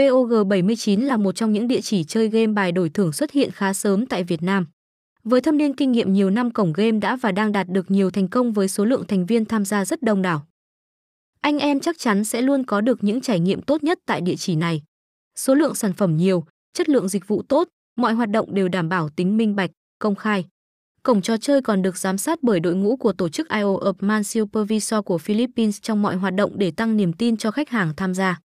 BOG79 là một trong những địa chỉ chơi game bài đổi thưởng xuất hiện khá sớm tại Việt Nam. Với thâm niên kinh nghiệm nhiều năm cổng game đã và đang đạt được nhiều thành công với số lượng thành viên tham gia rất đông đảo. Anh em chắc chắn sẽ luôn có được những trải nghiệm tốt nhất tại địa chỉ này. Số lượng sản phẩm nhiều, chất lượng dịch vụ tốt, mọi hoạt động đều đảm bảo tính minh bạch, công khai. Cổng trò chơi còn được giám sát bởi đội ngũ của tổ chức IO of Man Supervisor của Philippines trong mọi hoạt động để tăng niềm tin cho khách hàng tham gia.